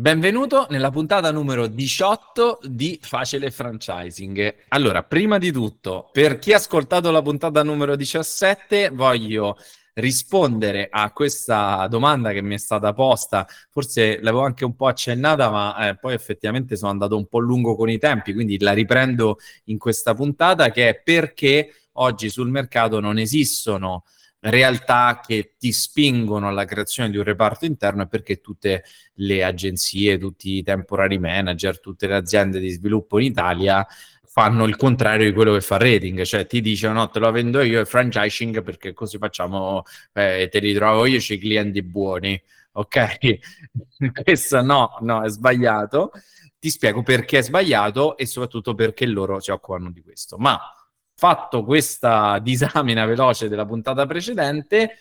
Benvenuto nella puntata numero 18 di Facile Franchising. Allora, prima di tutto, per chi ha ascoltato la puntata numero 17, voglio rispondere a questa domanda che mi è stata posta. Forse l'avevo anche un po' accennata, ma eh, poi effettivamente sono andato un po' lungo con i tempi, quindi la riprendo in questa puntata che è perché oggi sul mercato non esistono realtà che ti spingono alla creazione di un reparto interno e perché tutte le agenzie, tutti i temporary manager, tutte le aziende di sviluppo in Italia fanno il contrario di quello che fa rating, cioè ti dicono no, te lo vendo io il franchising perché così facciamo, eh, te li trovo io, c'è i clienti buoni, ok? Questo no, no, è sbagliato. Ti spiego perché è sbagliato e soprattutto perché loro si occupano di questo. Ma fatto questa disamina veloce della puntata precedente,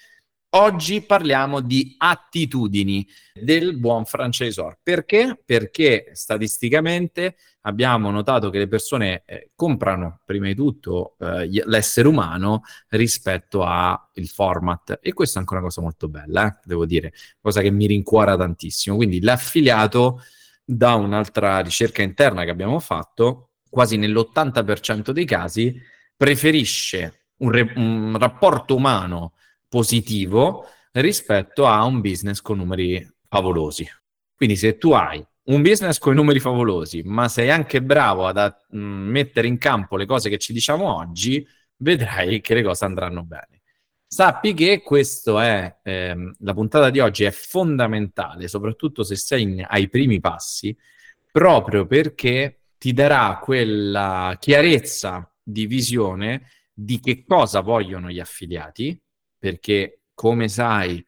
oggi parliamo di attitudini del buon franchisor. Perché? Perché statisticamente abbiamo notato che le persone eh, comprano prima di tutto eh, l'essere umano rispetto al format e questa è anche una cosa molto bella, eh, devo dire, cosa che mi rincuora tantissimo. Quindi l'affiliato da un'altra ricerca interna che abbiamo fatto, quasi nell'80% dei casi preferisce un, re- un rapporto umano positivo rispetto a un business con numeri favolosi. Quindi se tu hai un business con i numeri favolosi, ma sei anche bravo ad a, mh, mettere in campo le cose che ci diciamo oggi, vedrai che le cose andranno bene. Sappi che questo è ehm, la puntata di oggi è fondamentale, soprattutto se sei in, ai primi passi, proprio perché ti darà quella chiarezza di visione di che cosa vogliono gli affiliati, perché come sai,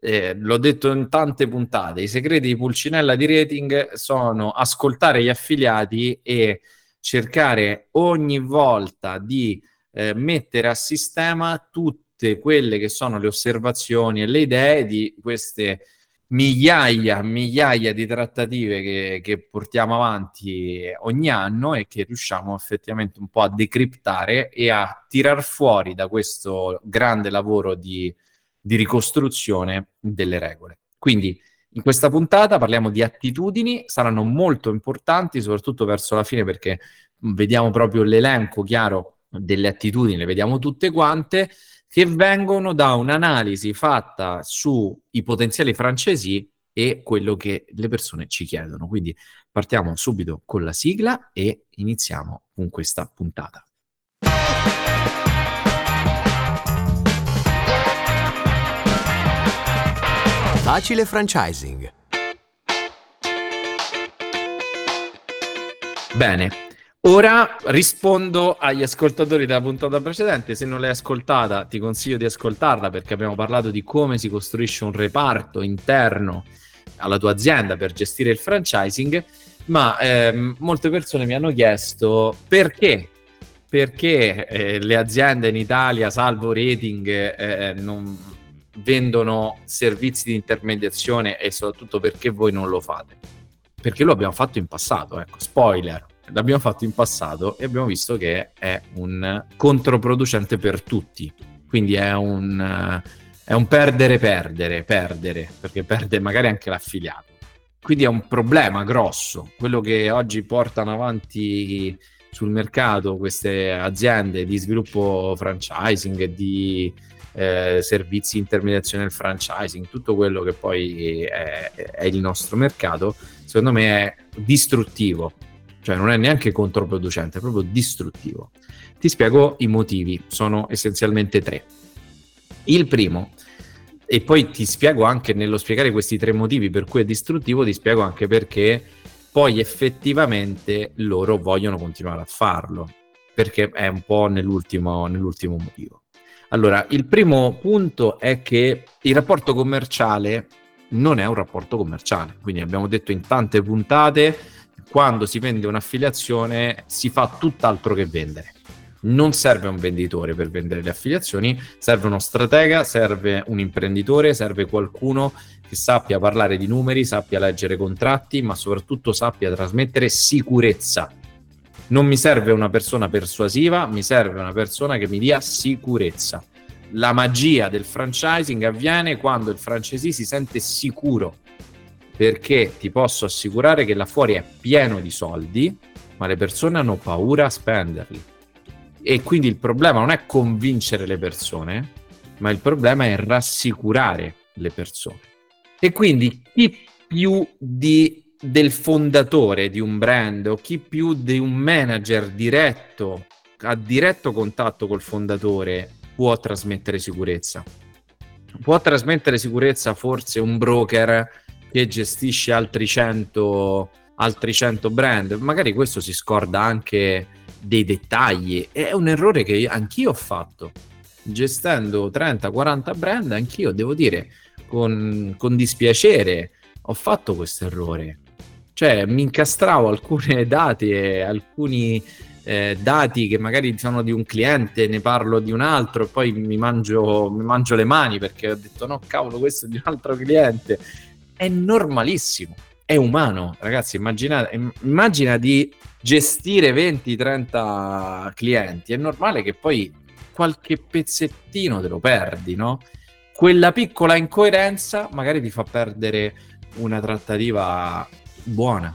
eh, l'ho detto in tante puntate, i segreti di Pulcinella di rating sono ascoltare gli affiliati e cercare ogni volta di eh, mettere a sistema tutte quelle che sono le osservazioni e le idee di queste migliaia, migliaia di trattative che, che, portiamo avanti ogni anno e che riusciamo effettivamente un po' a decriptare e a tirar fuori da questo grande lavoro di, di ricostruzione delle regole. Quindi in questa puntata parliamo di attitudini, saranno molto importanti, soprattutto verso la fine perché vediamo proprio l'elenco chiaro delle attitudini, le vediamo tutte quante che vengono da un'analisi fatta sui potenziali francesi e quello che le persone ci chiedono. Quindi partiamo subito con la sigla e iniziamo con questa puntata. Facile franchising. Bene, Ora rispondo agli ascoltatori della puntata precedente. Se non l'hai ascoltata, ti consiglio di ascoltarla perché abbiamo parlato di come si costruisce un reparto interno alla tua azienda per gestire il franchising. Ma ehm, molte persone mi hanno chiesto perché perché eh, le aziende in Italia, salvo rating, eh, non vendono servizi di intermediazione e soprattutto perché voi non lo fate? Perché lo abbiamo fatto in passato, ecco, spoiler l'abbiamo fatto in passato e abbiamo visto che è un controproducente per tutti. Quindi è un, è un perdere, perdere, perdere, perché perde magari anche l'affiliato. Quindi è un problema grosso. Quello che oggi portano avanti sul mercato queste aziende di sviluppo franchising di eh, servizi di intermediazione del franchising, tutto quello che poi è, è il nostro mercato, secondo me è distruttivo cioè non è neanche controproducente, è proprio distruttivo. Ti spiego i motivi, sono essenzialmente tre. Il primo, e poi ti spiego anche nello spiegare questi tre motivi per cui è distruttivo, ti spiego anche perché poi effettivamente loro vogliono continuare a farlo, perché è un po' nell'ultimo, nell'ultimo motivo. Allora, il primo punto è che il rapporto commerciale non è un rapporto commerciale, quindi abbiamo detto in tante puntate quando si vende un'affiliazione si fa tutt'altro che vendere. Non serve un venditore per vendere le affiliazioni, serve uno stratega, serve un imprenditore, serve qualcuno che sappia parlare di numeri, sappia leggere contratti, ma soprattutto sappia trasmettere sicurezza. Non mi serve una persona persuasiva, mi serve una persona che mi dia sicurezza. La magia del franchising avviene quando il franchisee si sente sicuro perché ti posso assicurare che là fuori è pieno di soldi, ma le persone hanno paura a spenderli. E quindi il problema non è convincere le persone, ma il problema è rassicurare le persone. E quindi chi più di, del fondatore di un brand o chi più di un manager diretto, a diretto contatto col fondatore, può trasmettere sicurezza. Può trasmettere sicurezza forse un broker che gestisce altri 100, altri 100 brand, magari questo si scorda anche dei dettagli. È un errore che anch'io ho fatto. Gestendo 30-40 brand, anch'io devo dire con, con dispiacere ho fatto questo errore. Cioè, mi incastravo alcuni dati e alcuni eh, dati che magari sono di un cliente, ne parlo di un altro e poi mi mangio, mi mangio le mani perché ho detto no, cavolo, questo è di un altro cliente. È normalissimo, è umano, ragazzi. Immaginate, immagina di gestire 20-30 clienti. È normale che poi qualche pezzettino te lo perdi, no? Quella piccola incoerenza magari ti fa perdere una trattativa buona.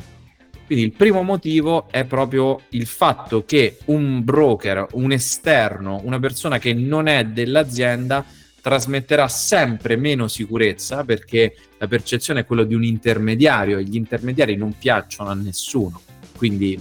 Quindi il primo motivo è proprio il fatto che un broker, un esterno, una persona che non è dell'azienda trasmetterà sempre meno sicurezza perché la percezione è quella di un intermediario e gli intermediari non piacciono a nessuno. Quindi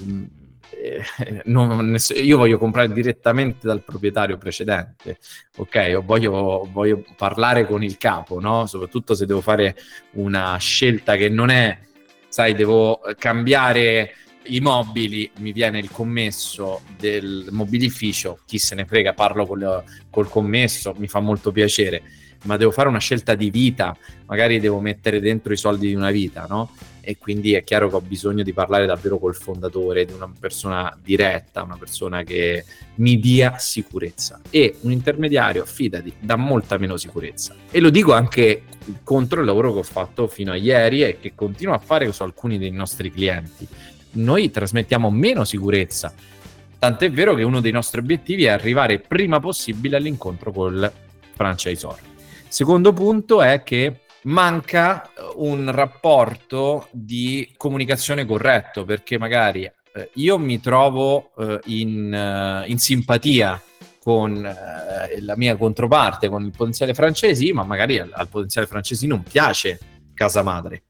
eh, non, io voglio comprare direttamente dal proprietario precedente, ok? O voglio, voglio parlare con il capo, no? Soprattutto se devo fare una scelta che non è, sai, devo cambiare i mobili, mi viene il commesso del mobilificio, chi se ne frega, parlo col, col commesso, mi fa molto piacere, ma devo fare una scelta di vita, magari devo mettere dentro i soldi di una vita, no? e quindi è chiaro che ho bisogno di parlare davvero col fondatore, di una persona diretta, una persona che mi dia sicurezza. E un intermediario, fidati, dà molta meno sicurezza. E lo dico anche contro il lavoro che ho fatto fino a ieri e che continuo a fare su alcuni dei nostri clienti. Noi trasmettiamo meno sicurezza. Tant'è vero che uno dei nostri obiettivi è arrivare prima possibile all'incontro col franchisor. Secondo punto è che manca eh, un rapporto di comunicazione corretto perché magari eh, io mi trovo eh, in, in, simpatia con la mia controparte, con il potenziale francese, ma magari al, al potenziale francese non piace casa madre.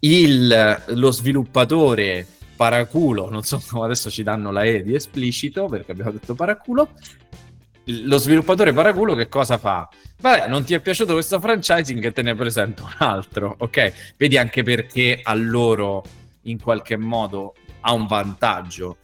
Il, lo sviluppatore paraculo, non so, adesso ci danno la E di esplicito perché abbiamo detto paraculo, lo sviluppatore paraculo che cosa fa? Vabbè, non ti è piaciuto questo franchising e te ne presento un altro, ok? Vedi anche perché a loro in qualche modo ha un vantaggio.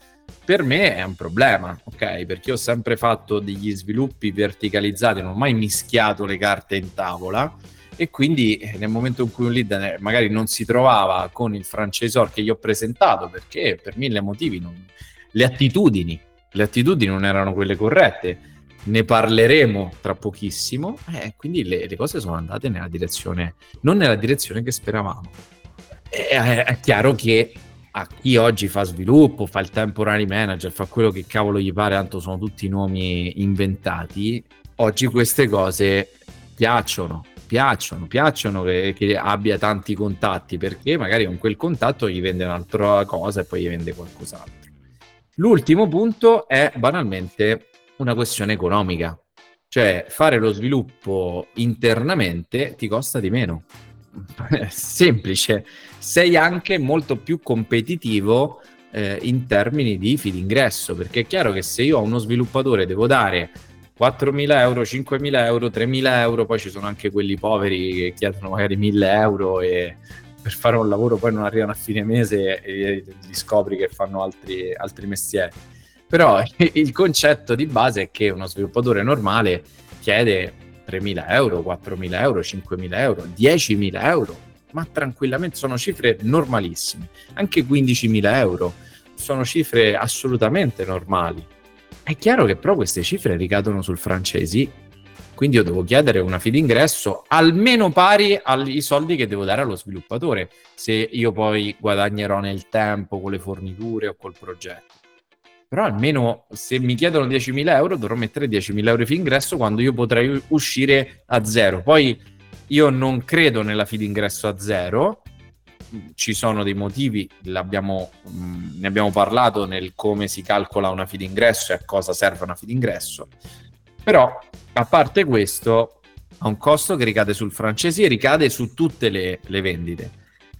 Per me è un problema, ok? Perché ho sempre fatto degli sviluppi verticalizzati, non ho mai mischiato le carte in tavola e quindi eh, nel momento in cui un lead eh, magari non si trovava con il franchisor che gli ho presentato perché per mille motivi non... le attitudini, le attitudini non erano quelle corrette ne parleremo tra pochissimo, eh, quindi le, le, cose sono andate nella direzione, non nella direzione che speravamo. E, è, è chiaro che a chi oggi fa sviluppo, fa il temporary manager, fa quello che cavolo gli pare, tanto sono tutti nomi inventati, oggi queste cose piacciono, piacciono, piacciono che, che, abbia tanti contatti, perché magari con quel contatto gli vende un'altra cosa e poi gli vende qualcos'altro. L'ultimo punto è banalmente una questione economica. Cioè, fare lo sviluppo internamente ti costa di meno. Semplice. Sei anche molto più competitivo eh, in termini di fee d'ingresso, perché è chiaro che se io a uno sviluppatore devo dare 4.000 euro, 5.000 euro, 3.000 euro, poi ci sono anche quelli poveri che chiedono magari 1.000 euro e per fare un lavoro poi non arrivano a fine mese e li scopri che fanno altri, altri mestieri però il concetto di base è che uno sviluppatore normale chiede 3.000 euro, 4.000 euro, 5.000 euro, 10.000 euro, ma tranquillamente sono cifre normalissime. Anche 15.000 euro sono cifre assolutamente normali. È chiaro che però queste cifre ricadono sul francesi, quindi io devo chiedere una fee d'ingresso almeno pari ai soldi che devo dare allo sviluppatore, se io poi guadagnerò nel tempo con le forniture o col progetto però almeno se mi chiedono 10.000 euro dovrò mettere 10.000 euro di ingresso quando io potrei uscire a zero. Poi io non credo nella fee d'ingresso a zero, ci sono dei motivi, mh, ne abbiamo parlato nel come si calcola una fee d'ingresso e a cosa serve una fee d'ingresso. Però, a parte questo, ha un costo che ricade sul francese e ricade su tutte le, le vendite.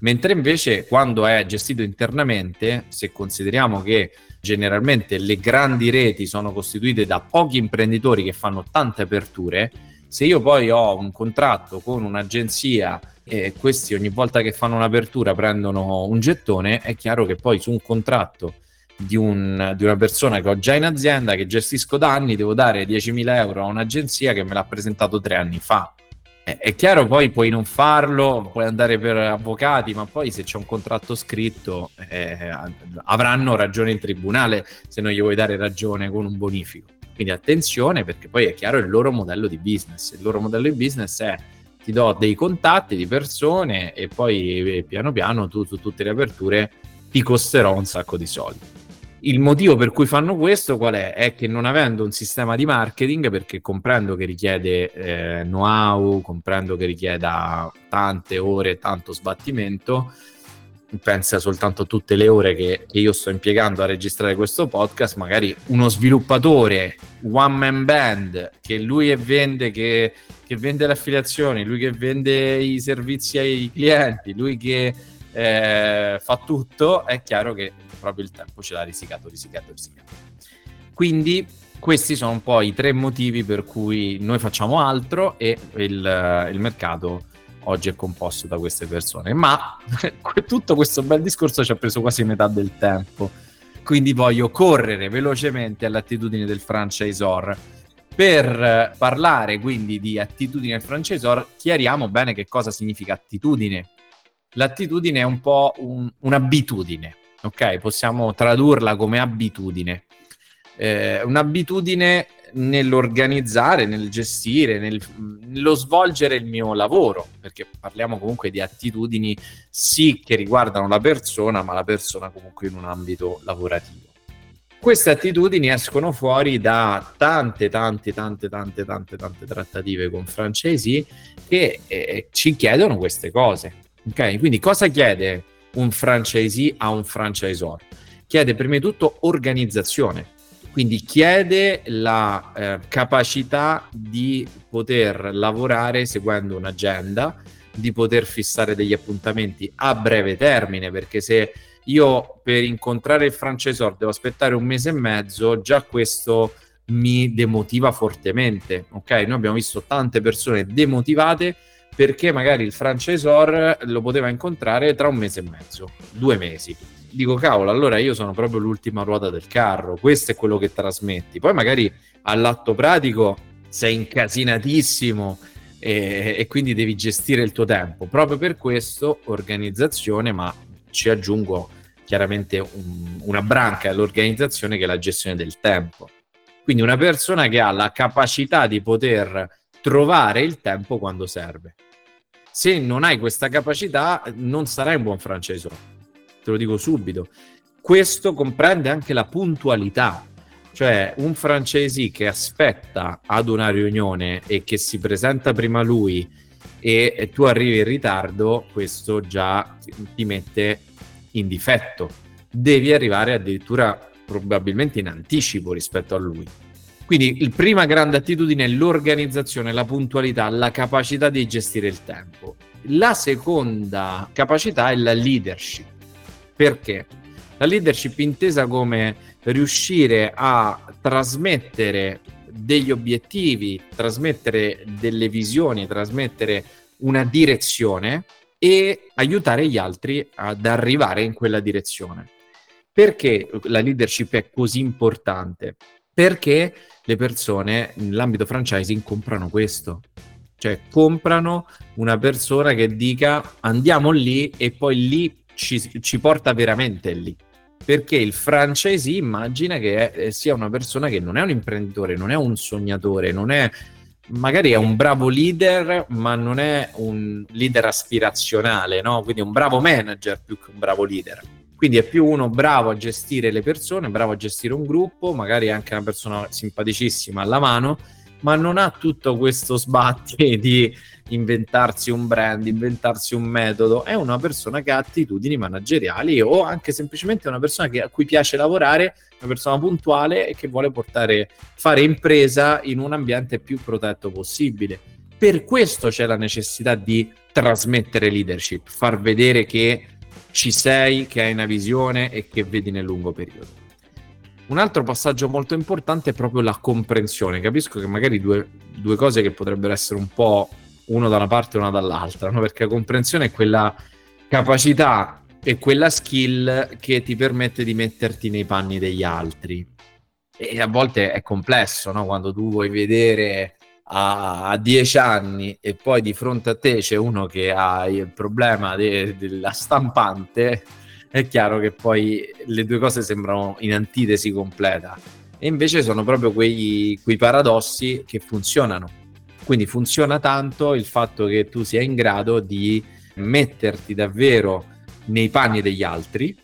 Mentre invece quando è gestito internamente, se consideriamo che generalmente le grandi reti sono costituite da pochi imprenditori che fanno tante aperture, se io poi ho un contratto con un'agenzia e questi ogni volta che fanno un'apertura prendono un gettone, è chiaro che poi su un contratto di, un, di, una persona che ho già in azienda, che gestisco da anni, devo dare 10.000 euro a un'agenzia che me l'ha presentato tre anni fa. È, è chiaro, poi puoi non farlo, puoi andare per avvocati, ma poi se c'è un contratto scritto eh, avranno ragione in tribunale se non gli vuoi dare ragione con un bonifico. Quindi attenzione perché poi è chiaro il loro modello di business. Il loro modello di business è ti do dei contatti di persone e poi eh, piano piano tu su tutte le aperture ti costerò un sacco di soldi. Il motivo per cui fanno questo qual è? È che non avendo un sistema di marketing, perché comprendo che richiede eh, know-how, comprendo che richieda tante ore, tanto sbattimento, pensa soltanto a tutte le ore che, che, io sto impiegando a registrare questo podcast, magari uno sviluppatore one man band che lui che vende, che, che vende le affiliazioni, lui che vende i servizi ai clienti, lui che eh, fa tutto, è chiaro che proprio il tempo ce l'ha risicato, risicato, risicato. Quindi questi sono un po' i tre motivi per cui noi facciamo altro e il, il mercato oggi è composto da queste persone. Ma tutto questo bel discorso ci ha preso quasi metà del tempo. Quindi voglio correre velocemente all'attitudine del franchisor. Per parlare quindi di attitudine del franchisor, chiariamo bene che cosa significa attitudine. L'attitudine è un po' un, un'abitudine, ok? Possiamo tradurla come abitudine. Eh, un'abitudine nell'organizzare, nel gestire, nel, nello svolgere il mio lavoro, perché parliamo comunque di attitudini sì che riguardano la persona, ma la persona comunque in un ambito lavorativo. Queste attitudini escono fuori da tante, tante, tante, tante, tante, tante trattative con francesi che eh, ci chiedono queste cose. Ok? Quindi cosa chiede un franchisee a un franchisor? Chiede prima di tutto organizzazione quindi chiede la eh, capacità di poter lavorare seguendo un'agenda, di poter fissare degli appuntamenti a breve termine, perché se io per incontrare il francesor devo aspettare un mese e mezzo, già questo mi demotiva fortemente. Ok, noi abbiamo visto tante persone demotivate perché magari il francesor lo poteva incontrare tra un mese e mezzo, due mesi dico cavolo, allora io sono proprio l'ultima ruota del carro, questo è quello che trasmetti. Poi magari all'atto pratico sei incasinatissimo e, e quindi devi gestire il tuo tempo. Proprio per questo organizzazione, ma ci aggiungo chiaramente un, una branca dell'organizzazione che è la gestione del tempo. Quindi una persona che ha la capacità di poter trovare il tempo quando serve. Se non hai questa capacità, non sarai un buon francese te lo dico subito. Questo comprende anche la puntualità, cioè un francesi che aspetta ad una riunione e che si presenta prima lui e, e tu arrivi in ritardo, questo già ti mette in difetto. Devi arrivare addirittura probabilmente in anticipo rispetto a lui. Quindi la prima grande attitudine è l'organizzazione, la puntualità, la capacità di gestire il tempo. La seconda capacità è la leadership. Perché? La leadership intesa come riuscire a trasmettere degli obiettivi, trasmettere delle visioni, trasmettere una direzione e aiutare gli altri ad arrivare in quella direzione. Perché la leadership è così importante? Perché le persone nell'ambito franchising comprano questo. Cioè comprano una persona che dica andiamo lì e poi lì ci, ci porta veramente lì perché il francese immagina che è, sia una persona che non è un imprenditore, non è un sognatore, non è magari è un bravo leader, ma non è un leader aspirazionale, no? Quindi un bravo manager più che un bravo leader. Quindi è più uno bravo a gestire le persone, bravo a gestire un gruppo, magari anche una persona simpaticissima alla mano, ma non ha tutto questo sbatti di inventarsi un brand, inventarsi un metodo, è una persona che ha attitudini manageriali o anche semplicemente una persona che, a cui piace lavorare, una persona puntuale e che vuole portare, fare impresa in un ambiente più protetto possibile. Per questo c'è la necessità di trasmettere leadership, far vedere che ci sei, che hai una visione e che vedi nel lungo periodo. Un altro passaggio molto importante è proprio la comprensione. Capisco che magari due, due cose che potrebbero essere un po' uno da una parte e una dall'altra, no? perché la comprensione è quella capacità e quella skill che ti permette di metterti nei panni degli altri. E a volte è complesso, no? quando tu vuoi vedere a, a dieci anni e poi di fronte a te c'è uno che ha il problema de, della stampante è chiaro che poi le due cose sembrano in antitesi completa. E invece sono proprio quei, quei paradossi che funzionano. Quindi funziona tanto il fatto che tu sia in grado di metterti davvero nei panni degli altri,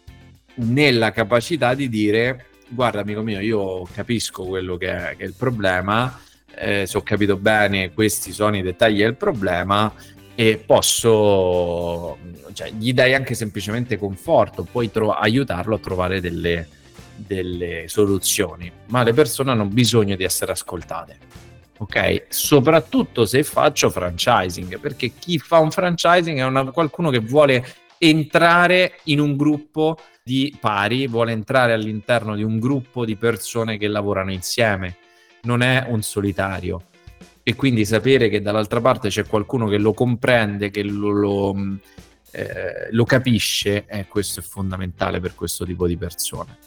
nella capacità di dire guarda amico mio, io capisco quello che è, che è il problema, eh, se ho capito bene questi sono i dettagli del problema, e posso, cioè, gli dai anche semplicemente conforto, puoi tro- aiutarlo a trovare delle, delle soluzioni, ma le persone hanno bisogno di essere ascoltate. Ok, soprattutto se faccio franchising, perché chi fa un franchising è una, qualcuno che vuole entrare in un gruppo di pari, vuole entrare all'interno di un gruppo di persone che lavorano insieme, non è un solitario. E quindi sapere che dall'altra parte c'è qualcuno che lo comprende, che lo, lo, eh, lo capisce, eh, questo è fondamentale per questo tipo di persone.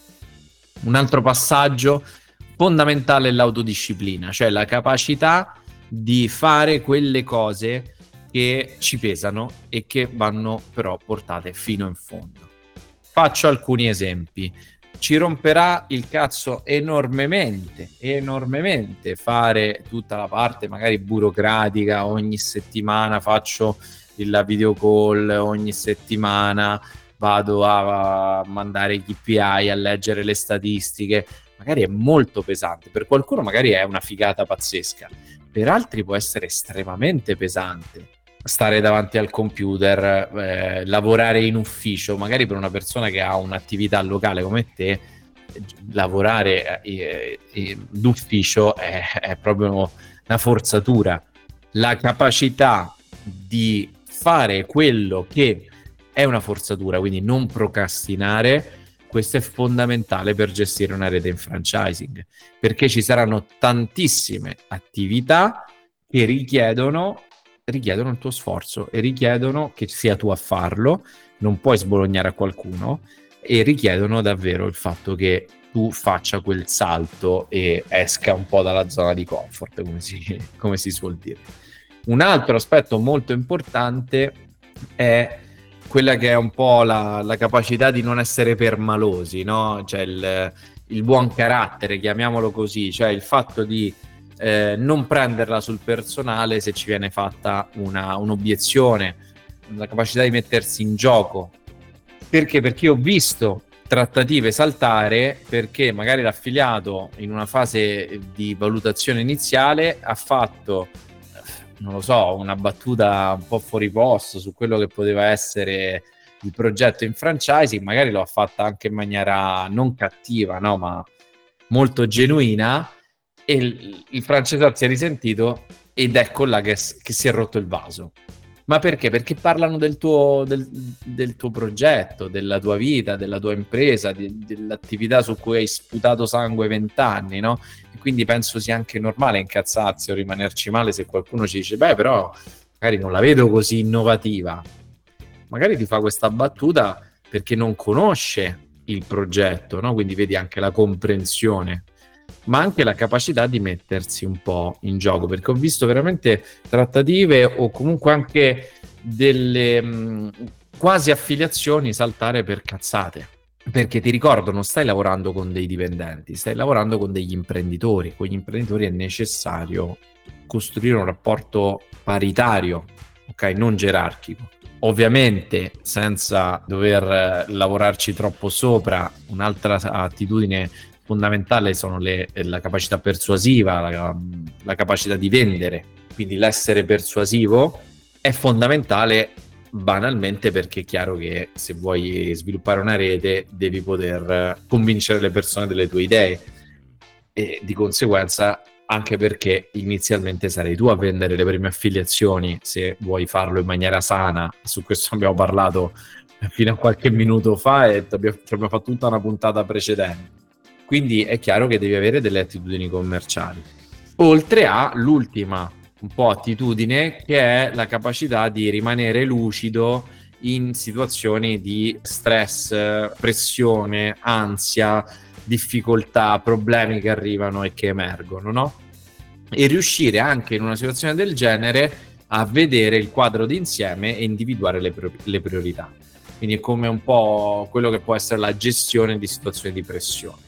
Un altro passaggio fondamentale è l'autodisciplina, cioè la capacità di fare quelle cose che ci pesano e che vanno però portate fino in fondo. Faccio alcuni esempi ci romperà il cazzo enormemente, enormemente fare tutta la parte magari burocratica, ogni settimana faccio la video call, ogni settimana vado a mandare i KPI, a leggere le statistiche, magari è molto pesante, per qualcuno magari è una figata pazzesca, per altri può essere estremamente pesante stare davanti al computer, eh, lavorare in ufficio, magari per una persona che ha un'attività locale come te, lavorare eh, eh, d'ufficio è, è proprio una forzatura. La capacità di fare quello che è una forzatura, quindi non procrastinare, questo è fondamentale per gestire una rete in franchising, perché ci saranno tantissime attività che richiedono richiedono il tuo sforzo e richiedono che sia tu a farlo, non puoi sbolognare a qualcuno e richiedono davvero il fatto che tu faccia quel salto e esca un po' dalla zona di comfort, come si, come si suol dire. Un altro aspetto molto importante è quella che è un po' la, la capacità di non essere permalosi, no? Cioè il, il buon carattere, chiamiamolo così, cioè il fatto di eh, non prenderla sul personale se ci viene fatta una, un'obiezione, la capacità di mettersi in gioco. Perché? Perché ho visto trattative saltare perché magari l'affiliato in una fase di valutazione iniziale ha fatto non lo so, una battuta un po' fuori posto su quello che poteva essere il progetto in franchising, magari lo ha fatta anche in maniera non cattiva, no, ma molto genuina e il, il francese si è risentito ed ecco là che, che, si è rotto il vaso. Ma perché? Perché parlano del tuo, del, del tuo progetto, della tua vita, della tua impresa, di, dell'attività su cui hai sputato sangue vent'anni, no? E quindi penso sia anche normale incazzarsi o rimanerci male se qualcuno ci dice, beh, però magari non la vedo così innovativa. Magari ti fa questa battuta perché non conosce il progetto, no? Quindi vedi anche la comprensione ma anche la capacità di mettersi un po' in gioco, perché ho visto veramente trattative o comunque anche delle mh, quasi affiliazioni saltare per cazzate. Perché ti ricordo, non stai lavorando con dei dipendenti, stai lavorando con degli imprenditori. Con gli imprenditori è necessario costruire un rapporto paritario, ok? Non gerarchico. Ovviamente senza dover lavorarci troppo sopra, un'altra attitudine fondamentale sono le, la capacità persuasiva, la, la, capacità di vendere, quindi l'essere persuasivo, è fondamentale banalmente perché è chiaro che se vuoi sviluppare una rete devi poter convincere le persone delle tue idee e di conseguenza anche perché inizialmente sarei tu a vendere le prime affiliazioni se vuoi farlo in maniera sana, su questo abbiamo parlato fino a qualche minuto fa e abbiamo, abbiamo fatto tutta una puntata precedente. Quindi è chiaro che devi avere delle attitudini commerciali. Oltre all'ultima un po' attitudine che è la capacità di rimanere lucido in situazioni di stress, pressione, ansia, difficoltà, problemi che arrivano e che emergono, no? E riuscire anche in una situazione del genere a vedere il quadro d'insieme e individuare le, pro- le priorità. Quindi è come un po' quello che può essere la gestione di situazioni di pressione.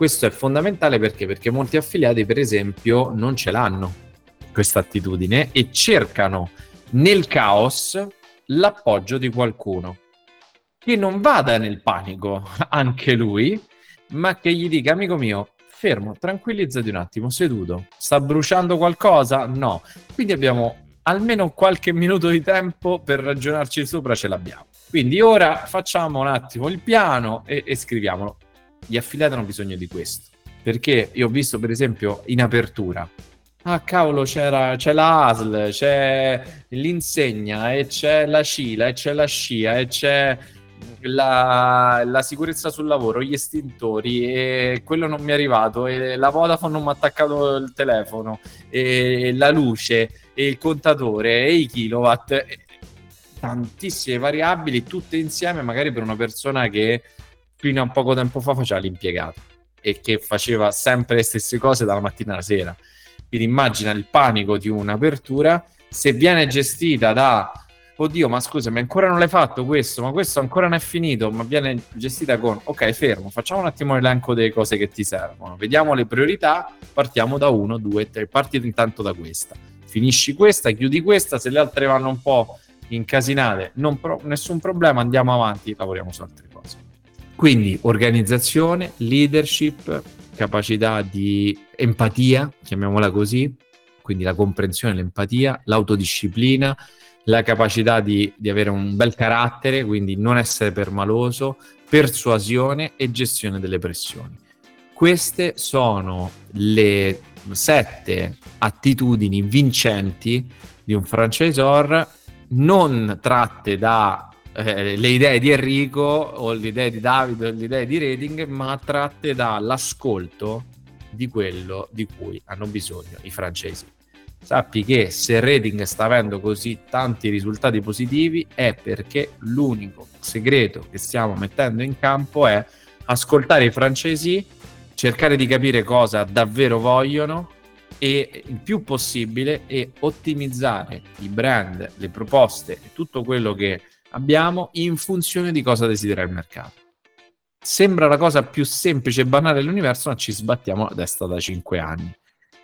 Questo è fondamentale perché? Perché molti affiliati, per esempio, non ce l'hanno questa attitudine e cercano nel caos l'appoggio di qualcuno che non vada nel panico anche lui, ma che gli dica, amico mio, fermo, tranquillizzati un attimo, seduto. Sta bruciando qualcosa? No. Quindi abbiamo almeno qualche minuto di tempo per ragionarci sopra, ce l'abbiamo. Quindi ora facciamo un attimo il piano e, e scriviamolo. Gli affiliati hanno bisogno di questo. Perché io ho visto, per esempio, in apertura, ah cavolo, c'era, c'è la ASL, c'è l'insegna, e c'è la CILA, e c'è la SCIA, e c'è la, la, sicurezza sul lavoro, gli estintori, e quello non mi è arrivato, e la Vodafone non mi ha attaccato il telefono, e la luce, e il contatore, e i kilowatt, e tantissime variabili, tutte insieme, magari per una persona che fino a poco tempo fa faceva l'impiegato e che faceva sempre le stesse cose dalla mattina alla sera. Quindi immagina il panico di un'apertura, se viene gestita da oddio, ma scusami, ancora non l'hai fatto questo, ma questo ancora non è finito, ma viene gestita con, ok, fermo, facciamo un attimo l'elenco delle cose che ti servono, vediamo le priorità, partiamo da uno, due, tre, parti intanto da questa, finisci questa, chiudi questa, se le altre vanno un po' incasinate, pro- nessun problema, andiamo avanti, lavoriamo su altre. Quindi organizzazione, leadership, capacità di empatia, chiamiamola così, quindi la comprensione, l'empatia, l'autodisciplina, la capacità di, di, avere un bel carattere, quindi non essere permaloso, persuasione e gestione delle pressioni. Queste sono le sette attitudini vincenti di un franchisor non tratte da eh, le idee di Enrico o le idee di Davide o le idee di Reding, ma tratte dall'ascolto di quello di cui hanno bisogno i francesi. Sappi che se Reading sta avendo così tanti risultati positivi è perché l'unico segreto che stiamo mettendo in campo è ascoltare i francesi, cercare di capire cosa davvero vogliono e il più possibile e ottimizzare i brand, le proposte e tutto quello che abbiamo in funzione di cosa desidera il mercato. Sembra la cosa più semplice e banale dell'universo, ma ci sbattiamo la testa da 5 anni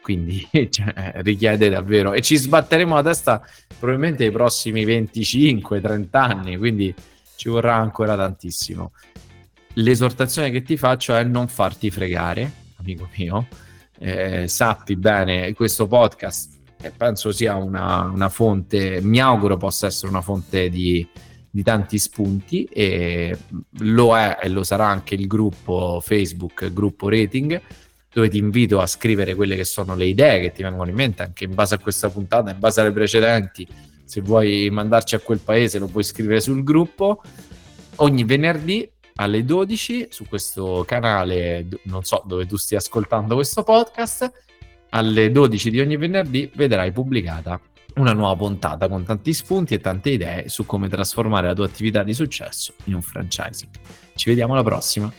quindi cioè, richiede davvero e ci sbatteremo la testa probabilmente nei prossimi 25-30 anni, quindi ci vorrà ancora tantissimo. L'esortazione che ti faccio è non farti fregare, amico mio. Eh, sappi bene, questo podcast eh, penso sia una, una, fonte, mi auguro possa essere una fonte di, di tanti spunti e lo è e lo sarà anche il gruppo Facebook, gruppo rating dove ti invito a scrivere quelle che sono le idee che ti vengono in mente anche in base a questa puntata, in base alle precedenti. Se vuoi mandarci a quel paese lo puoi scrivere sul gruppo. Ogni venerdì alle 12 su questo canale, non so dove tu stia ascoltando questo podcast, alle 12 di ogni venerdì vedrai pubblicata una nuova puntata con tanti spunti e tante idee su come trasformare la tua attività di successo in un franchising. Ci vediamo alla prossima.